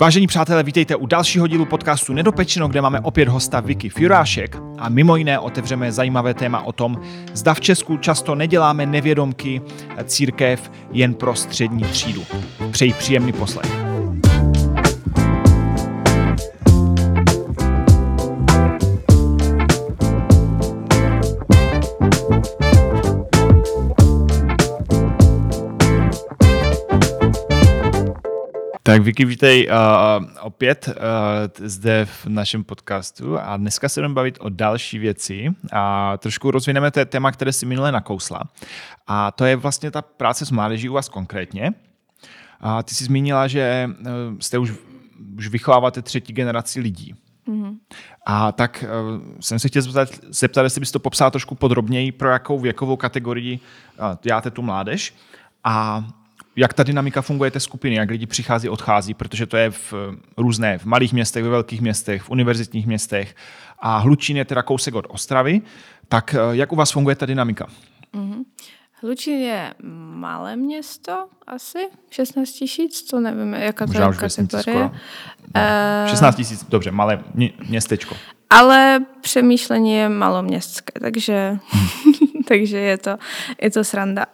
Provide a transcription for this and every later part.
Vážení přátelé, vítejte u dalšího dílu podcastu Nedopečeno, kde máme opět hosta Vicky Furášek a mimo jiné otevřeme zajímavé téma o tom, zda v Česku často neděláme nevědomky církev jen pro střední třídu. Přeji příjemný poslech. Tak Vicky, vítej uh, opět uh, zde v našem podcastu a dneska se budeme bavit o další věci a trošku rozvineme to téma, které si minule nakousla. A to je vlastně ta práce s mládeží u vás konkrétně. A ty jsi zmínila, že uh, jste už, už vychováváte třetí generaci lidí. Mm-hmm. A tak uh, jsem se chtěl zeptat, zeptat, jestli bys to popsala trošku podrobněji, pro jakou věkovou kategorii uh, děláte tu mládež. A jak ta dynamika funguje té skupiny, jak lidi přichází, odchází, protože to je v různé, v malých městech, ve velkých městech, v univerzitních městech a Hlučín je teda kousek od Ostravy, tak eh, jak u vás funguje ta dynamika? Mm-hmm. Hlučín je malé město, asi 16 tisíc, to nevím, jaká to je kategorie. Uh, 16 tisíc, dobře, malé městečko. Ale přemýšlení je maloměstské, takže, takže je, to, je to sranda.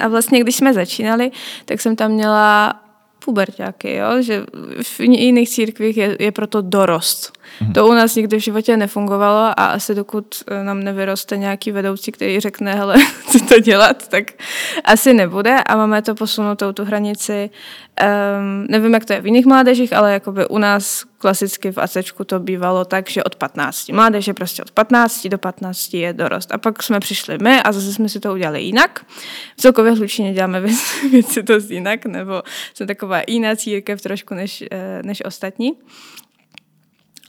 A vlastně, když jsme začínali, tak jsem tam měla puberťáky, jo? že v jiných církvích je, je proto dorost. Mm-hmm. To u nás nikdy v životě nefungovalo a asi dokud eh, nám nevyroste nějaký vedoucí, který řekne, hele, co to dělat, tak asi nebude a máme to posunutou tu hranici. Um, nevím, jak to je v jiných mládežích, ale jakoby u nás klasicky v ACčku to bývalo tak, že od 15. Mládež je prostě od 15 do 15 je dorost. A pak jsme přišli my a zase jsme si to udělali jinak. V celkově hlučině děláme věci, věci to jinak, nebo jsme taková jiná církev trošku než, eh, než ostatní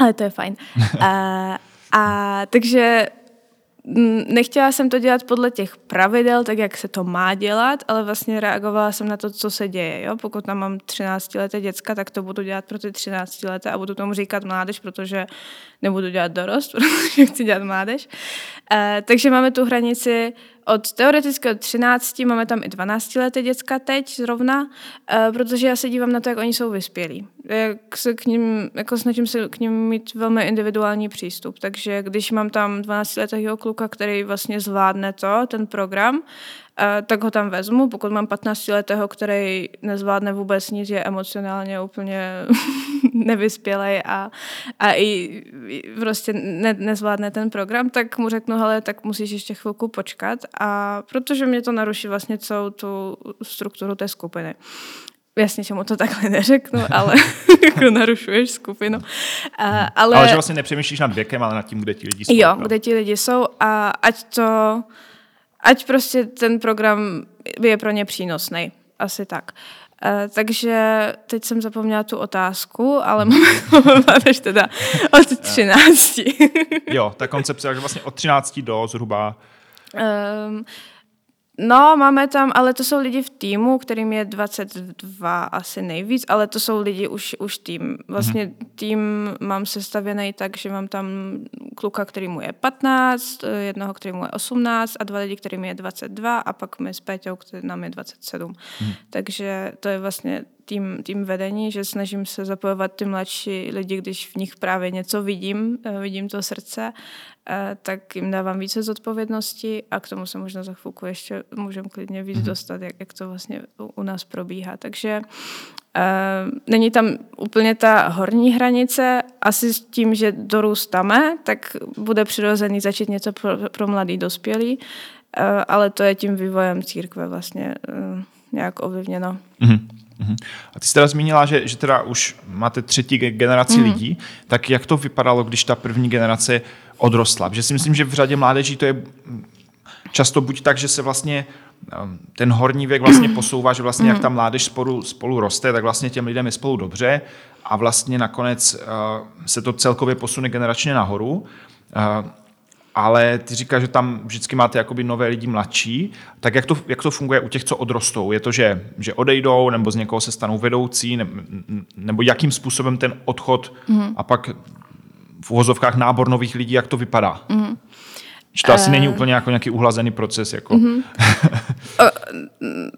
ale to je fajn. a, a takže nechtěla jsem to dělat podle těch pravidel, tak jak se to má dělat, ale vlastně reagovala jsem na to, co se děje. Jo? Pokud tam mám 13 leté děcka, tak to budu dělat pro ty 13 leté a budu tomu říkat mládež, protože nebudu dělat dorost, protože chci dělat mládež. E, takže máme tu hranici od teoreticky od 13, máme tam i 12 leté děcka teď zrovna, uh, protože já se dívám na to, jak oni jsou vyspělí. Jak se k ním, jako snažím se k ním mít velmi individuální přístup. Takže když mám tam 12 letého kluka, který vlastně zvládne to, ten program, tak ho tam vezmu. Pokud mám 15-letého, který nezvládne vůbec nic, je emocionálně úplně nevyspělej a, a i prostě ne, nezvládne ten program, tak mu řeknu, hele, tak musíš ještě chvilku počkat a protože mě to naruší vlastně celou tu strukturu té skupiny. Jasně, že mu to takhle neřeknu, ale jako narušuješ skupinu. A, ale... ale že vlastně nepřemýšlíš nad věkem, ale nad tím, kde ti lidi jsou. Jo, kde ti lidi jsou a ať to ať prostě ten program je pro ně přínosný. Asi tak. Uh, takže teď jsem zapomněla tu otázku, ale máme teda od 13. jo, ta koncepce, že vlastně od 13 do zhruba... Um, No, máme tam, ale to jsou lidi v týmu, kterým je 22 asi nejvíc, ale to jsou lidi už, už tým. Vlastně mm-hmm. tým mám sestavěný tak, že mám tam kluka, který mu je 15, jednoho, který mu je 18 a dva lidi, kterým je 22 a pak my s Péťou, který nám je 27. Mm-hmm. Takže to je vlastně tým, tým vedení, že snažím se zapojovat ty mladší lidi, když v nich právě něco vidím, eh, vidím to srdce, eh, tak jim dávám více zodpovědnosti a k tomu se možná za chvilku ještě můžeme klidně víc mm-hmm. dostat, jak, jak to vlastně u nás probíhá. Takže Uh, není tam úplně ta horní hranice, asi s tím, že dorůstáme, tak bude přirozený začít něco pro, pro mladý dospělý, ale to je tím vývojem církve vlastně nějak ovlivněno. Mm-hmm. Mhm. A ty jsi teda zmínila, že, že teda už máte třetí generaci mm. lidí, tak jak to vypadalo, když ta první generace odrostla? Protože si myslím, že v řadě mládeží to je často buď tak, že se vlastně um, ten horní věk vlastně posouvá, že vlastně mm. jak mhm. ta mládež spolu, spolu roste, tak vlastně těm lidem je spolu dobře a vlastně nakonec uh, se to celkově posune generačně nahoru. Uh, ale ty říkáš, že tam vždycky máte jakoby nové lidi mladší, tak jak to, jak to funguje u těch, co odrostou? Je to, že, že odejdou, nebo z někoho se stanou vedoucí, ne, nebo jakým způsobem ten odchod mm. a pak v uvozovkách nábor nových lidí, jak to vypadá? Mm. Že to uh, asi není úplně jako nějaký uhlazený proces. Jako. Uh-huh. o,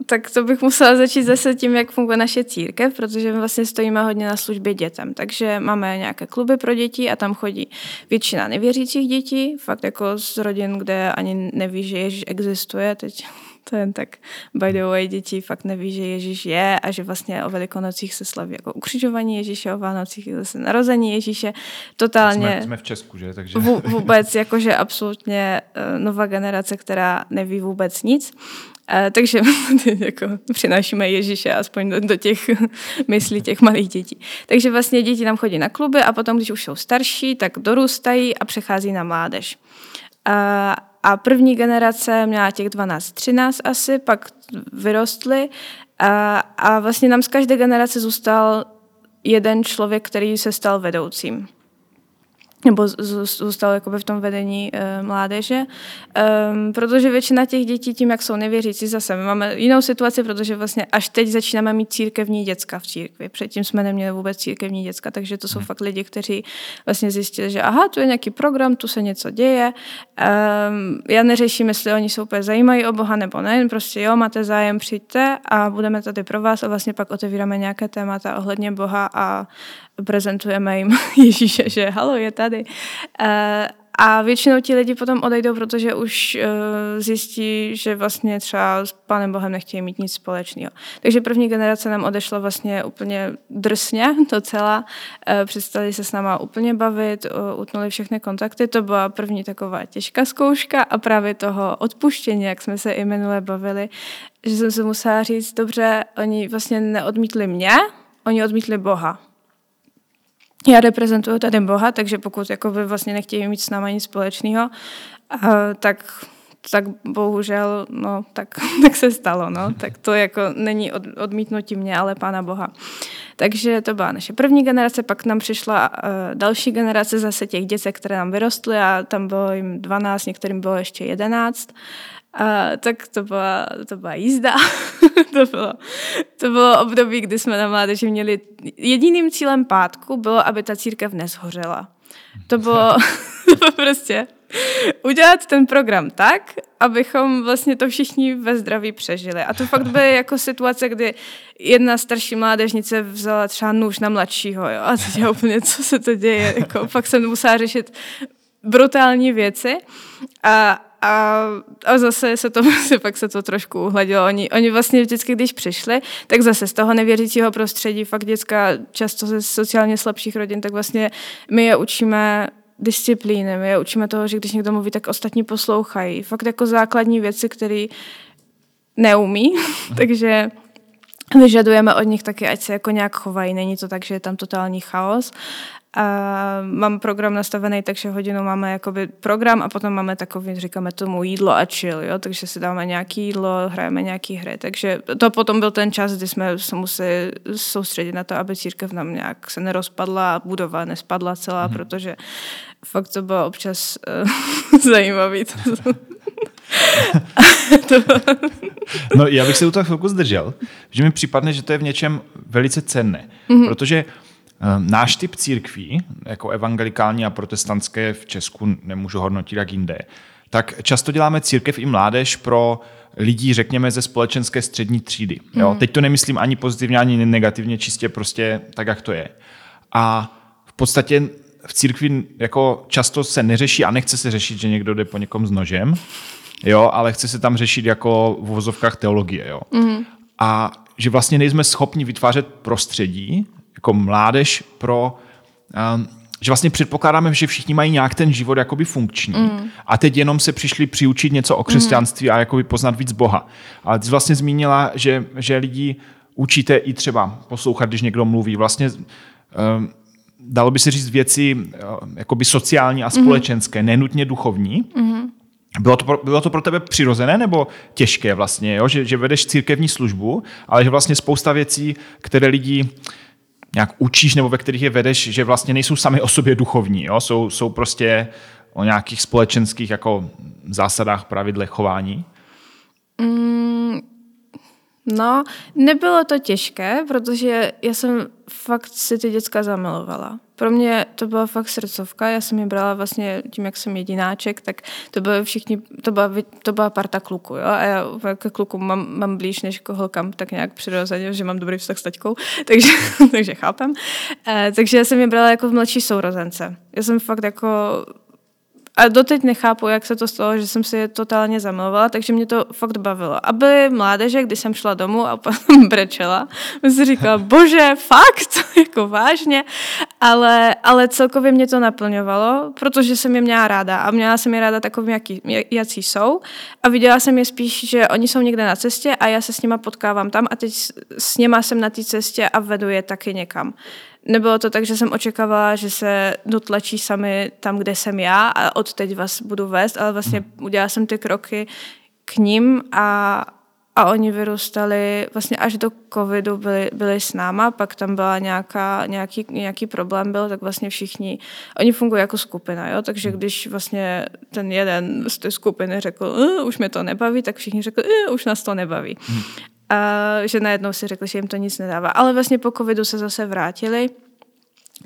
tak to bych musela začít zase tím, jak funguje naše církev, protože my vlastně stojíme hodně na službě dětem. Takže máme nějaké kluby pro děti a tam chodí většina nevěřících dětí, fakt jako z rodin, kde ani neví, že Ježíš existuje. Teď to jen tak by the way, děti fakt neví, že Ježíš je a že vlastně o velikonocích se slaví jako ukřižování Ježíše, o Vánocích zase narození Ježíše. Totálně. Jsme, jsme v Česku, že? Takže... Vůbec, jakože absolutně eh, nová generace, která neví vůbec nic. Uh, takže jako, přinášíme Ježíše aspoň do, do těch myslí těch malých dětí. Takže vlastně děti nám chodí na kluby a potom, když už jsou starší, tak dorůstají a přechází na mládež. Uh, a první generace měla těch 12-13 asi, pak vyrostly. A, a vlastně nám z každé generace zůstal jeden člověk, který se stal vedoucím nebo zůstal jakoby v tom vedení e, mládeže, e, protože většina těch dětí tím, jak jsou nevěřící zase, my máme jinou situaci, protože vlastně až teď začínáme mít církevní děcka v církvi. Předtím jsme neměli vůbec církevní děcka, takže to jsou hmm. fakt lidi, kteří vlastně zjistili, že aha, tu je nějaký program, tu se něco děje. E, já neřeším, jestli oni se úplně zajímají o Boha nebo ne, prostě jo, máte zájem, přijďte a budeme tady pro vás a vlastně pak otevíráme nějaké témata ohledně Boha a prezentujeme jim Ježíše, že halo, je tady. Eh, a většinou ti lidi potom odejdou, protože už uh, zjistí, že vlastně třeba s Pánem Bohem nechtějí mít nic společného. Takže první generace nám odešla vlastně úplně drsně docela. Uh, přestali se s náma úplně bavit, utnuli všechny kontakty. To byla první taková těžká zkouška a právě toho odpuštění, jak jsme se i minule bavili, že jsem se musela říct, dobře, oni vlastně neodmítli mě, oni odmítli Boha já reprezentuju tady Boha, takže pokud jakoby vlastně nechtějí mít s náma nic společného, tak tak bohužel, no, tak, tak se stalo, no. Tak to jako není od, odmítnutí mě, ale Pána Boha. Takže to byla naše první generace, pak nám přišla uh, další generace zase těch dětí, které nám vyrostly a tam bylo jim 12, některým bylo ještě 11. A, tak to byla, to byla jízda. to, bylo, to bylo období, kdy jsme na mládeži měli jediným cílem pátku bylo, aby ta církev nezhořela. To bylo, prostě udělat ten program tak, abychom vlastně to všichni ve zdraví přežili. A to fakt byly jako situace, kdy jedna starší mládežnice vzala třeba nůž na mladšího, jo, a teď úplně, co se to děje, jako, fakt jsem musela řešit brutální věci. A, a, a zase se to, pak se to trošku uhladilo. Oni, oni vlastně vždycky, když přišli, tak zase z toho nevěřícího prostředí, fakt děcka často ze sociálně slabších rodin, tak vlastně my je učíme disciplíny, my je učíme toho, že když někdo mluví, tak ostatní poslouchají. Fakt jako základní věci, které neumí, takže vyžadujeme od nich taky, ať se jako nějak chovají. Není to tak, že je tam totální chaos. A mám program nastavený, takže hodinu máme jakoby program a potom máme takový, říkáme tomu jídlo a chill, jo? takže si dáme nějaké jídlo, hrajeme nějaké hry. Takže to potom byl ten čas, kdy jsme se museli soustředit na to, aby církev nám nějak se nerozpadla a budova nespadla celá, hmm. protože fakt to bylo občas uh, zajímavý. no já bych se u toho chvilku zdržel, že mi připadne, že to je v něčem velice cenné, mm-hmm. protože Ehm, náš typ církví, jako evangelikální a protestantské v Česku nemůžu hodnotit jak jinde, tak často děláme církev i mládež pro lidí, řekněme, ze společenské střední třídy. Jo? Mm. Teď to nemyslím ani pozitivně, ani negativně, čistě prostě tak, jak to je. A v podstatě v církvi jako často se neřeší a nechce se řešit, že někdo jde po někom s nožem, jo, ale chce se tam řešit jako v vozovkách teologie. Jo. Mm. A že vlastně nejsme schopni vytvářet prostředí, jako mládež pro um, že vlastně předpokládáme, že všichni mají nějak ten život jakoby funkční mm. a teď jenom se přišli přiučit něco o křesťanství mm. a jakoby poznat víc Boha. Ale ty jsi vlastně zmínila, že, že lidi učíte i třeba poslouchat, když někdo mluví. Vlastně um, dalo by se říct věci uh, jakoby sociální a mm-hmm. společenské, mm. nenutně duchovní. Mm. Bylo to, pro, bylo to pro tebe přirozené nebo těžké vlastně, jo? Že, že vedeš církevní službu, ale že vlastně spousta věcí, které lidi nějak učíš nebo ve kterých je vedeš, že vlastně nejsou sami o sobě duchovní, jo? Jsou, jsou prostě o nějakých společenských jako zásadách, pravidlech chování? Mm, No, nebylo to těžké, protože já jsem fakt si ty děcka zamilovala. Pro mě to byla fakt srdcovka, já jsem je brala vlastně tím, jak jsem jedináček, tak to byly všichni, to byla, to byla parta kluku, jo, a já ke kluku mám, mám blíž než k holkám, tak nějak přirozeně, že mám dobrý vztah s taťkou, takže, takže chápem. E, takže já jsem je brala jako mladší sourozence. Já jsem fakt jako a doteď nechápu, jak se to stalo, že jsem si je totálně zamilovala, takže mě to fakt bavilo. A byly mládeže, když jsem šla domů a potom brečela, jsem si říkala, bože, fakt, jako vážně, ale, ale celkově mě to naplňovalo, protože jsem je měla ráda a měla jsem je ráda takový, jaký, jaký jsou. A viděla jsem je spíš, že oni jsou někde na cestě a já se s nima potkávám tam a teď s nima jsem na té cestě a vedu je taky někam nebylo to tak, že jsem očekávala, že se dotlačí sami tam, kde jsem já a od teď vás budu vést, ale vlastně mhm. udělala jsem ty kroky k ním a, a oni vyrůstali vlastně až do covidu byli, byli s náma, pak tam byla nějaká, nějaký, nějaký problém byl, tak vlastně všichni, oni fungují jako skupina, jo? takže mhm. když vlastně ten jeden z té skupiny řekl, uh, už mě to nebaví, tak všichni řekli, uh, už nás to nebaví. Hmm a že najednou si řekli, že jim to nic nedává. Ale vlastně po covidu se zase vrátili,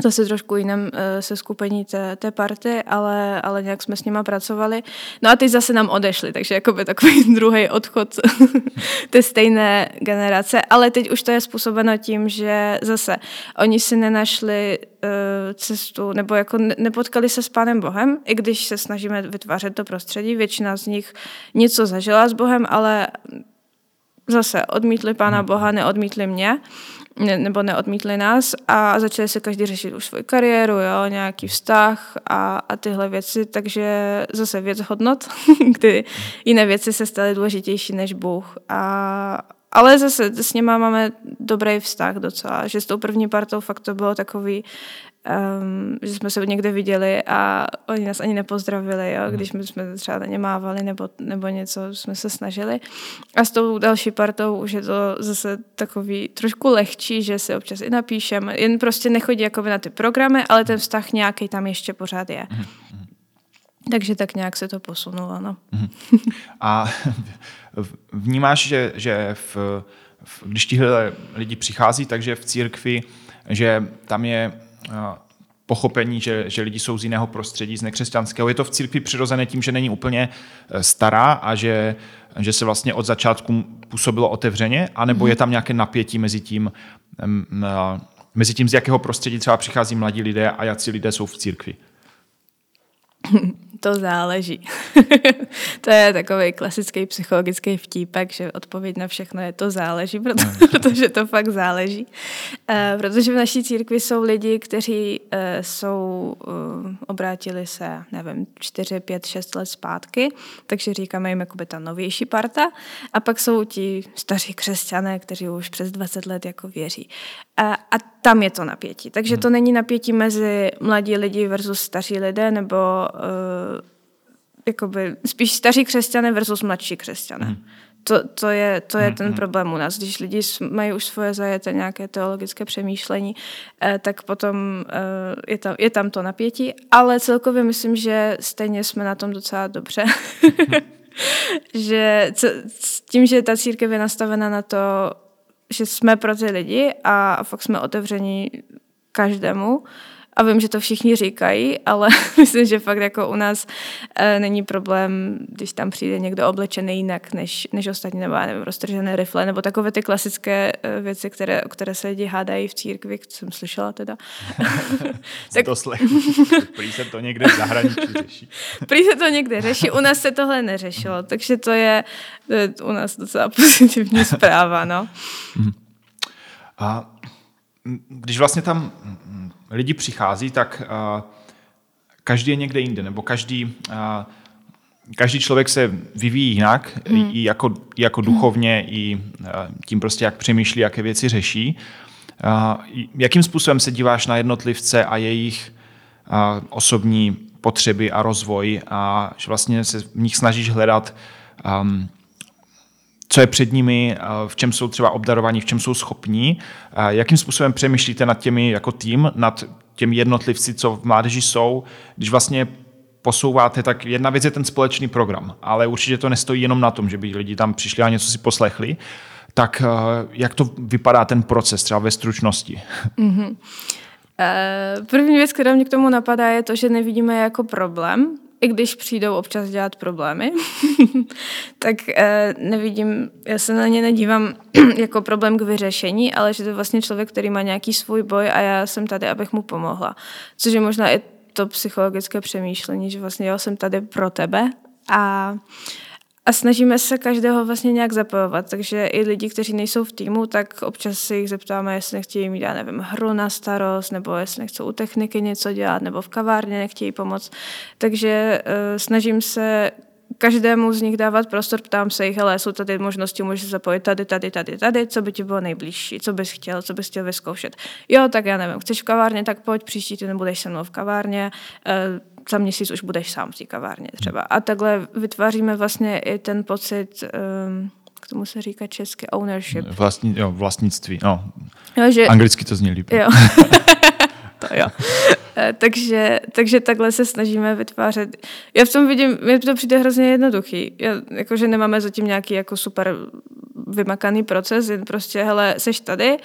zase trošku jiném eh, se skupení té, té party, ale, ale nějak jsme s nima pracovali. No a teď zase nám odešli, takže jakoby takový druhý odchod té stejné generace, ale teď už to je způsobeno tím, že zase oni si nenašli uh, cestu, nebo jako nepotkali se s Pánem Bohem, i když se snažíme vytvářet to prostředí, většina z nich něco zažila s Bohem, ale zase odmítli Pána hmm. Boha, neodmítli mě, ne, nebo neodmítli nás a začali se každý řešit už svoji kariéru, jo, nějaký vztah a, a tyhle věci, takže zase věc hodnot, kdy jiné věci se staly důležitější než Bůh a, ale zase s nima máme dobrý vztah docela, že s tou první partou fakt to bylo takový, um, že jsme se někde viděli a oni nás ani nepozdravili, jo, mhm. když my jsme třeba na ně mávali nebo, nebo něco jsme se snažili. A s tou další partou už je to zase takový trošku lehčí, že si občas i napíšeme, jen prostě nechodí jako na ty programy, ale ten vztah nějaký tam ještě pořád je. Mhm, mhm. Takže tak nějak se to posunulo. No. A vnímáš, že, že v, v, když tihle lidi přichází, takže v církvi, že tam je pochopení, že, že lidi jsou z jiného prostředí, z nekřesťanského. Je to v církvi přirozené tím, že není úplně e, stará a že, že se vlastně od začátku působilo otevřeně, anebo mm. je tam nějaké napětí mezi tím, mezi tím, z jakého prostředí třeba přichází mladí lidé a jaký lidé jsou v církvi? To záleží. to je takový klasický psychologický vtípek, že odpověď na všechno je to záleží, proto, no. protože to fakt záleží. Uh, protože v naší církvi jsou lidi, kteří uh, jsou, uh, obrátili se, nevím, 4, 5, 6 let zpátky, takže říkáme jim jakoby ta novější parta. A pak jsou ti staří křesťané, kteří už přes 20 let jako věří. Uh, a tam je to napětí. Takže hmm. to není napětí mezi mladí lidi versus staří lidé, nebo uh, jakoby spíš staří křesťané versus mladší křesťané. Hmm. To, to je, to je hmm. ten problém u nás. Když lidi mají už svoje zajeté nějaké teologické přemýšlení, eh, tak potom eh, je, tam, je tam to napětí, ale celkově myslím, že stejně jsme na tom docela dobře. že co, s tím, že ta církev je nastavena na to, že jsme pro ty lidi a fakt jsme otevření každému, a vím, že to všichni říkají, ale myslím, že fakt jako u nás e, není problém, když tam přijde někdo oblečený jinak než, než ostatní, nebo nevím, roztržené rifle, nebo takové ty klasické e, věci, které, o které se lidi hádají v církvi, jsem slyšela teda. tak... to. Prý se to někde v zahraničí řeší. Prý se to někde řeší, u nás se tohle neřešilo, takže to je, to je u nás docela pozitivní zpráva, no. A když vlastně tam lidi přichází, tak uh, každý je někde jinde, nebo každý, uh, každý člověk se vyvíjí jinak, hmm. i jako, i jako duchovně, i uh, tím prostě, jak přemýšlí, jaké věci řeší. Uh, jakým způsobem se díváš na jednotlivce a jejich uh, osobní potřeby a rozvoj a že vlastně se v nich snažíš hledat um, co je před nimi, v čem jsou třeba obdarovaní, v čem jsou schopní. Jakým způsobem přemýšlíte nad těmi jako tým, nad těmi jednotlivci, co v mládeži jsou, když vlastně posouváte, tak jedna věc je ten společný program, ale určitě to nestojí jenom na tom, že by lidi tam přišli a něco si poslechli. tak jak to vypadá ten proces třeba ve stručnosti? Mm-hmm. První věc, která mě k tomu napadá, je to, že nevidíme jako problém, i když přijdou občas dělat problémy, tak eh, nevidím, já se na ně nedívám jako problém k vyřešení, ale že to je vlastně člověk, který má nějaký svůj boj a já jsem tady, abych mu pomohla. Což je možná i to psychologické přemýšlení, že vlastně já jsem tady pro tebe a a snažíme se každého vlastně nějak zapojovat, takže i lidi, kteří nejsou v týmu, tak občas si jich zeptáme, jestli nechtějí mít, já nevím, hru na starost, nebo jestli nechcou u techniky něco dělat, nebo v kavárně nechtějí pomoct. Takže uh, snažím se každému z nich dávat prostor, ptám se jich, ale jsou tady možnosti, můžeš zapojit tady, tady, tady, tady, co by ti bylo nejbližší, co bys chtěl, co bys chtěl vyzkoušet. Jo, tak já nevím, chceš v kavárně, tak pojď, příští ty nebudeš se mnou v kavárně, uh, za měsíc už budeš sám v té kavárně třeba. A takhle vytváříme vlastně i ten pocit, um, k tomu se říká česky ownership. Vlastní, jo, vlastnictví, no. Jo, že, Anglicky to zní líp. Jo. to jo. Eh, takže, takže takhle se snažíme vytvářet. Já v tom vidím, mi to přijde hrozně jednoduchý. Já, jakože nemáme zatím nějaký jako super vymakaný proces, jen prostě, hele, seš tady,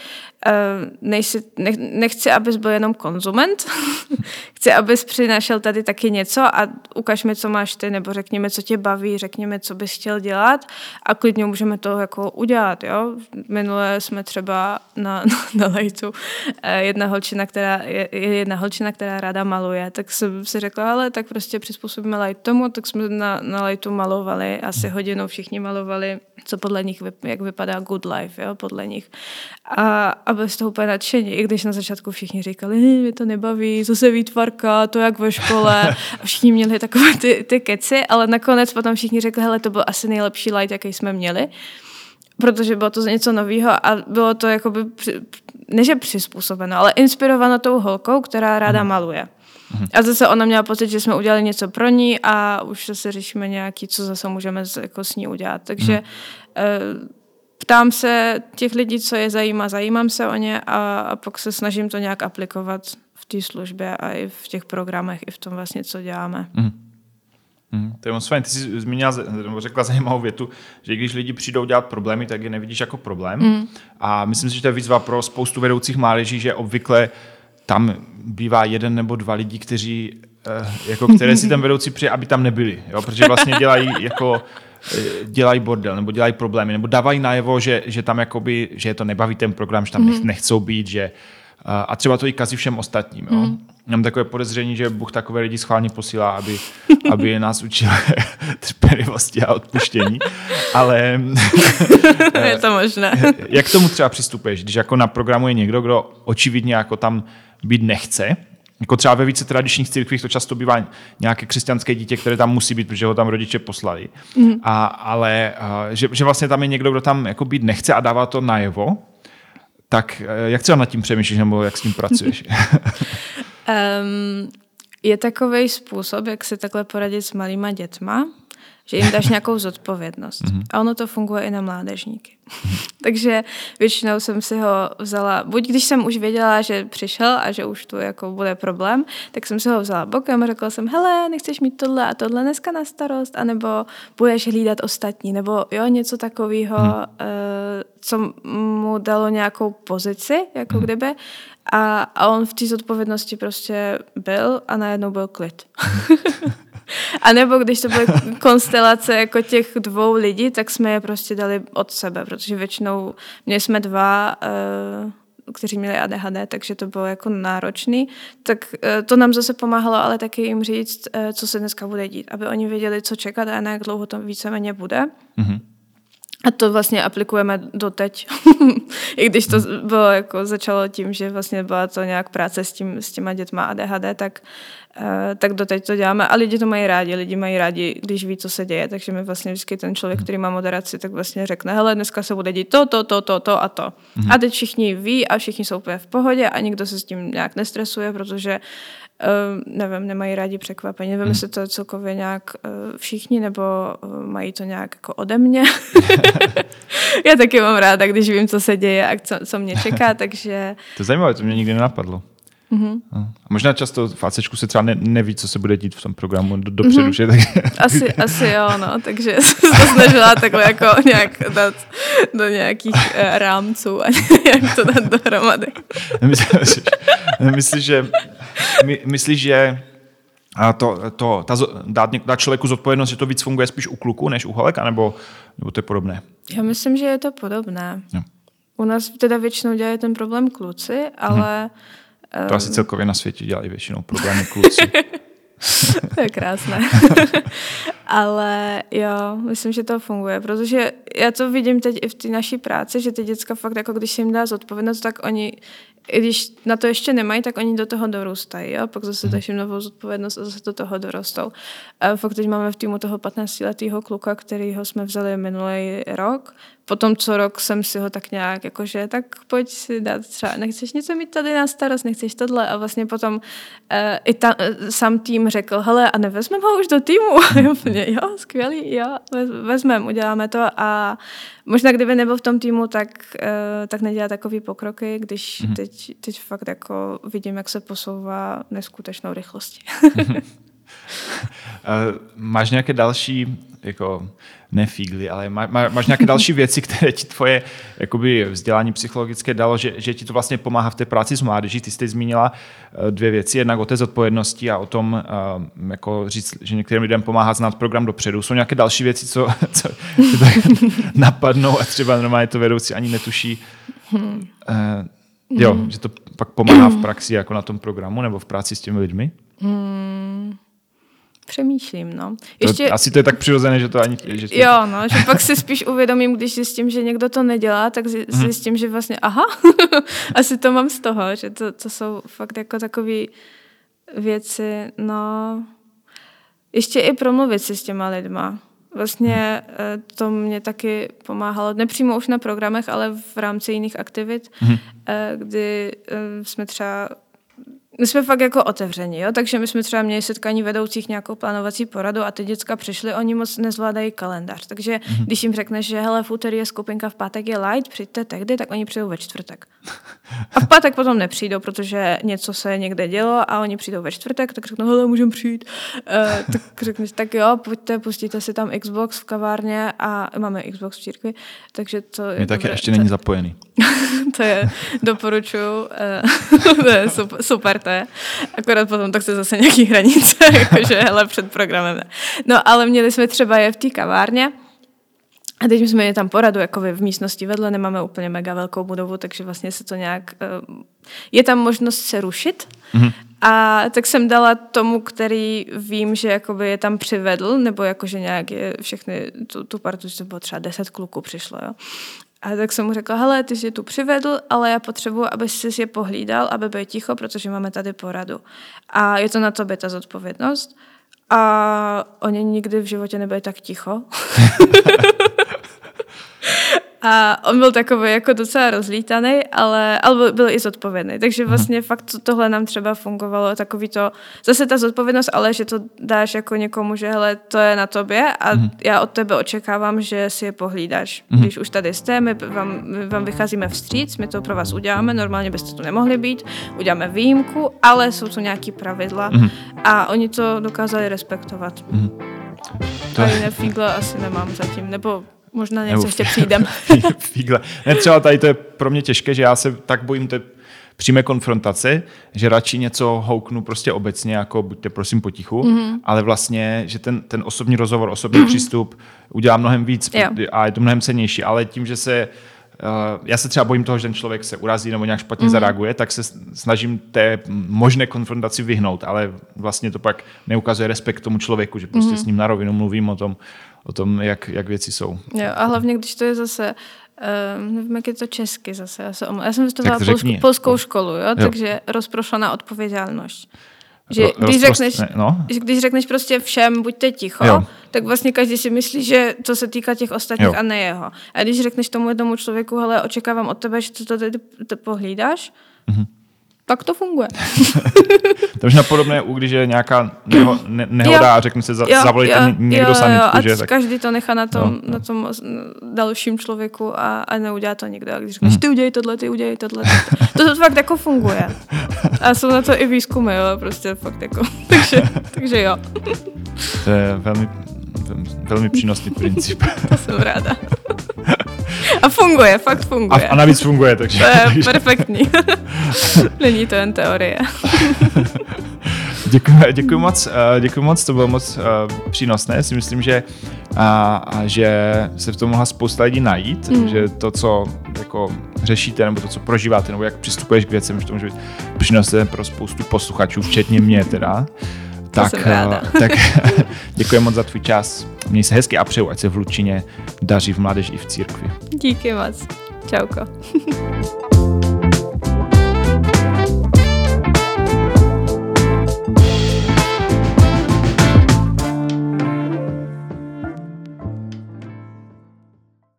eh, nejsi, nech, nechci, abys byl jenom konzument, chci, abys přinášel tady taky něco a ukaž mi, co máš ty, nebo řekněme, co tě baví, řekněme, co bys chtěl dělat a klidně můžeme to jako udělat, jo. Minule jsme třeba na, na, na lejtu eh, jedna holčina, která je, je jedna holčina, která ráda maluje, tak jsem si řekla, ale tak prostě přizpůsobíme light tomu, tak jsme na, na lightu malovali, asi hodinu všichni malovali, co podle nich, jak vypadá good life, jo, podle nich. A, a bez toho úplně nadšení, i když na začátku všichni říkali, mě to nebaví, co se výtvarka, to jak ve škole. A všichni měli takové ty, ty keci, ale nakonec potom všichni řekli, hele, to byl asi nejlepší light, jaký jsme měli protože bylo to něco nového a bylo to jakoby, ne že přizpůsobeno, ale inspirováno tou holkou, která ráda hmm. maluje. Hmm. A zase ona měla pocit, že jsme udělali něco pro ní a už zase řešíme nějaký, co zase můžeme jako s ní udělat. Takže hmm. ptám se těch lidí, co je zajímá, zajímám se o ně a, a pak se snažím to nějak aplikovat v té službě a i v těch programech, i v tom vlastně, co děláme. Hmm. Hmm, to je moc fajn. Ty jsi zmínila, nebo řekla zajímavou větu, že když lidi přijdou dělat problémy, tak je nevidíš jako problém. Hmm. A myslím si, že to je výzva pro spoustu vedoucích mládeží, že obvykle tam bývá jeden nebo dva lidi, kteří, eh, jako které si ten vedoucí přeje, aby tam nebyli. Jo? Protože vlastně dělají jako eh, dělají bordel, nebo dělají problémy, nebo dávají najevo, že, že tam jakoby, že je to nebaví ten program, že tam mm. nechcou být, že a třeba to i kazí všem ostatním. Jo? Mm. Mám takové podezření, že Bůh takové lidi schválně posílá, aby, aby nás učil trpělivosti a odpuštění. Ale... je to možné. jak tomu třeba přistupuješ, když jako na programu je někdo, kdo očividně jako tam být nechce, jako třeba ve více tradičních církvích to často bývá nějaké křesťanské dítě, které tam musí být, protože ho tam rodiče poslali. Mm. A, ale že, že vlastně tam je někdo, kdo tam jako být nechce a dává to najevo, tak eh, jak třeba nad tím přemýšlíš nebo jak s tím pracuješ? um, je takový způsob, jak se takhle poradit s malýma dětma, že jim dáš nějakou zodpovědnost. Mm-hmm. A ono to funguje i na mládežníky. Takže většinou jsem si ho vzala, buď když jsem už věděla, že přišel a že už tu jako bude problém, tak jsem si ho vzala bokem a řekla jsem, hele, nechceš mít tohle a tohle dneska na starost, anebo budeš hlídat ostatní, nebo jo, něco takového, mm. uh, co mu dalo nějakou pozici, jako mm. kdyby. A, a on v té zodpovědnosti prostě byl a najednou byl klid. A nebo když to byly konstelace jako těch dvou lidí, tak jsme je prostě dali od sebe, protože většinou měli jsme dva, uh, kteří měli ADHD, takže to bylo jako náročný, tak uh, to nám zase pomáhalo, ale taky jim říct, uh, co se dneska bude dít, aby oni věděli, co čekat a na jak dlouho to víceméně bude. Mm-hmm. A to vlastně aplikujeme doteď. I když to bylo jako začalo tím, že vlastně byla to nějak práce s, tím, s těma dětma ADHD, tak, uh, tak doteď to děláme. A lidi to mají rádi. Lidi mají rádi, když ví, co se děje. Takže mi vlastně vždycky ten člověk, který má moderaci, tak vlastně řekne, hele, dneska se bude dít to, to, to, to, to a to. Mm-hmm. A teď všichni ví a všichni jsou úplně v pohodě a nikdo se s tím nějak nestresuje, protože Uh, nevím, nemají rádi překvapení. Nevím, hmm. jestli to je celkově nějak uh, všichni, nebo uh, mají to nějak jako ode mě. Já taky mám ráda, když vím, co se děje a co, co mě čeká, takže... To je zajímavé, to mě nikdy nenapadlo. Mm-hmm. A možná často v ACčku se třeba ne, neví, co se bude dít v tom programu do, dopředu, mm-hmm. že? Tak... Asi, asi jo, no, takže jsem se snažila takhle jako nějak dát do nějakých uh, rámců a nějak to dát dohromady. Myslíš, že, my, myslíš, že a to, to, ta, dát, dát člověku zodpovědnost, že to víc funguje spíš u kluku než u holek, nebo, nebo to je podobné? Já myslím, že je to podobné. Jo. U nás teda většinou dělají ten problém kluci, ale... Hmm. To asi celkově na světě dělají většinou problémy kluci. to je krásné. Ale jo, myslím, že to funguje, protože já to vidím teď i v té naší práci, že ty děcka fakt, jako když se jim dá zodpovědnost, tak oni i když na to ještě nemají, tak oni do toho dorůstají. Jo? Pak zase hmm. novou zodpovědnost a zase do toho dorostou. A fakt teď máme v týmu toho 15-letého kluka, kterýho jsme vzali minulý rok. Potom co rok jsem si ho tak nějak, jakože tak pojď si dát třeba, nechceš něco mít tady na starost, nechceš tohle. A vlastně potom uh, i ta, uh, sám tým řekl, hele, a nevezmeme ho už do týmu. úplně, jo, skvělý, jo, vezmeme, uděláme to. A možná kdyby nebyl v tom týmu, tak, uh, tak nedělá takový pokroky, když hmm. teď, teď fakt jako vidím, jak se posouvá neskutečnou rychlostí. Máš nějaké další jako ne fígly, ale má, má, máš nějaké další věci, které ti tvoje jakoby, vzdělání psychologické dalo, že, že ti to vlastně pomáhá v té práci s mládeží. Ty jsi zmínila eh, dvě věci, jednak o té zodpovědnosti a o tom, uh, jako říct, že některým lidem pomáhá znát program dopředu. Jsou nějaké další věci, co, co tak napadnou a třeba normálně to vedoucí ani netuší. Uh, jo, že to pak pomáhá v praxi jako na tom programu nebo v práci s těmi lidmi? Hmm. Přemýšlím, no. Ještě... To, asi to je tak přirozené, že to ani... Že to... Jo, no, že pak si spíš uvědomím, když zjistím, že někdo to nedělá, tak mhm. zjistím, že vlastně, aha, asi to mám z toho, že to, to jsou fakt jako takové věci, no... Ještě i promluvit si s těma lidma. Vlastně hmm. to mě taky pomáhalo, nepřímo už na programech, ale v rámci jiných aktivit, hmm. kdy eh, jsme třeba my jsme fakt jako otevření, jo? takže my jsme třeba měli setkání vedoucích nějakou plánovací poradu a ty děcka přišly, oni moc nezvládají kalendář. Takže mm-hmm. když jim řekneš, že hele, v úterý je skupinka, v pátek je light, přijďte tehdy, tak oni přijdou ve čtvrtek. A v pátek potom nepřijdou, protože něco se někde dělo a oni přijdou ve čtvrtek, tak řeknou, hele, můžeme přijít. Uh, tak řekneš, tak jo, pojďte, pustíte si tam Xbox v kavárně a máme Xbox v církvi, takže to je... taky ještě není zapojený. to je, doporučuju, uh, to je super, super to je. Akorát potom tak se zase nějaký hranice, jakože hele, před programem. No ale měli jsme třeba je v té kavárně, a teď jsme měli tam poradu, jako v místnosti vedle, nemáme úplně mega velkou budovu, takže vlastně se to nějak... Eh, je tam možnost se rušit. Mm-hmm. A tak jsem dala tomu, který vím, že jakoby je tam přivedl, nebo jakože nějak je všechny, tu, tu partu, že to bylo třeba deset kluků přišlo, jo. A tak jsem mu řekla, hele, ty jsi je tu přivedl, ale já potřebuji, aby jsi je pohlídal, aby byl ticho, protože máme tady poradu. A je to na tobě ta zodpovědnost. A oni nikdy v životě nebyli tak ticho. A on byl takový jako docela rozlítaný, ale, ale byl, byl i zodpovědný. Takže mhm. vlastně fakt tohle nám třeba fungovalo, takový to, zase ta zodpovědnost, ale že to dáš jako někomu, že hele, to je na tobě a mm. já od tebe očekávám, že si je pohlídáš. Mm. Když už tady jste, my vám, my vám vycházíme vstříc, my to pro vás uděláme, normálně byste tu nemohli být, uděláme výjimku, ale jsou tu nějaký pravidla mm. a oni to dokázali respektovat. Mm. To je... Fígla asi nemám zatím, nebo Možná něco ještě přijdem. Fígle. Ne, třeba tady to je pro mě těžké, že já se tak bojím té přímé konfrontace, že radši něco houknu prostě obecně, jako buďte prosím potichu, mm-hmm. ale vlastně, že ten, ten osobní rozhovor, osobní mm-hmm. přístup udělá mnohem víc jo. a je to mnohem cenější, ale tím, že se Uh, já se třeba bojím toho, že ten člověk se urazí nebo nějak špatně mm-hmm. zareaguje, tak se snažím té možné konfrontaci vyhnout, ale vlastně to pak neukazuje respekt tomu člověku, že prostě mm-hmm. s ním na rovinu mluvím o tom, o tom, jak, jak věci jsou. Jo, a hlavně, když to je zase, uh, nevím, jak je to česky zase, já, se já jsem vystudovala polskou, polskou školu, jo, jo. takže rozprošená odpovědnost. Že když, řekneš, no. když řekneš prostě všem, buďte ticho, jo. tak vlastně každý si myslí, že to se týká těch ostatních jo. a ne jeho. A když řekneš tomu jednomu člověku, hele, očekávám od tebe, že to tady pohlídáš, mm-hmm. Tak to funguje. to je podobné, když je nějaká neho, ne, nehoda a řekne se, za, zavolejte někdo sanitku. Jo, že, tak... každý to nechá na tom, no. na tom dalším člověku a, a neudělá to nikdo. A když řekneš, hmm. ty udělej tohle, ty udělej tohle. To, to fakt jako funguje. A jsou na to i výzkumy, jo, prostě fakt jako. takže, takže jo. To je velmi, velmi přínosný princip. to jsem ráda. Funguje, fakt funguje. A, a navíc funguje, takže... To je takže... perfektní. Není to jen teorie. Děkuji, děkuji moc, eh, děkuji moc, to bylo moc uh, přínosné. Si myslím, že, a, a že se v tom mohla spousta lidí najít, mm. že to, co jako řešíte, nebo to, co prožíváte, nebo jak přistupuješ k věcem, že to může být přínosné pro spoustu posluchačů, včetně mě teda. Tak, uh, tak děkuji moc za tvůj čas. Měj se hezky a přeju, ať se v Lučině daří v mládeži i v církvi. Díky moc. Čauko.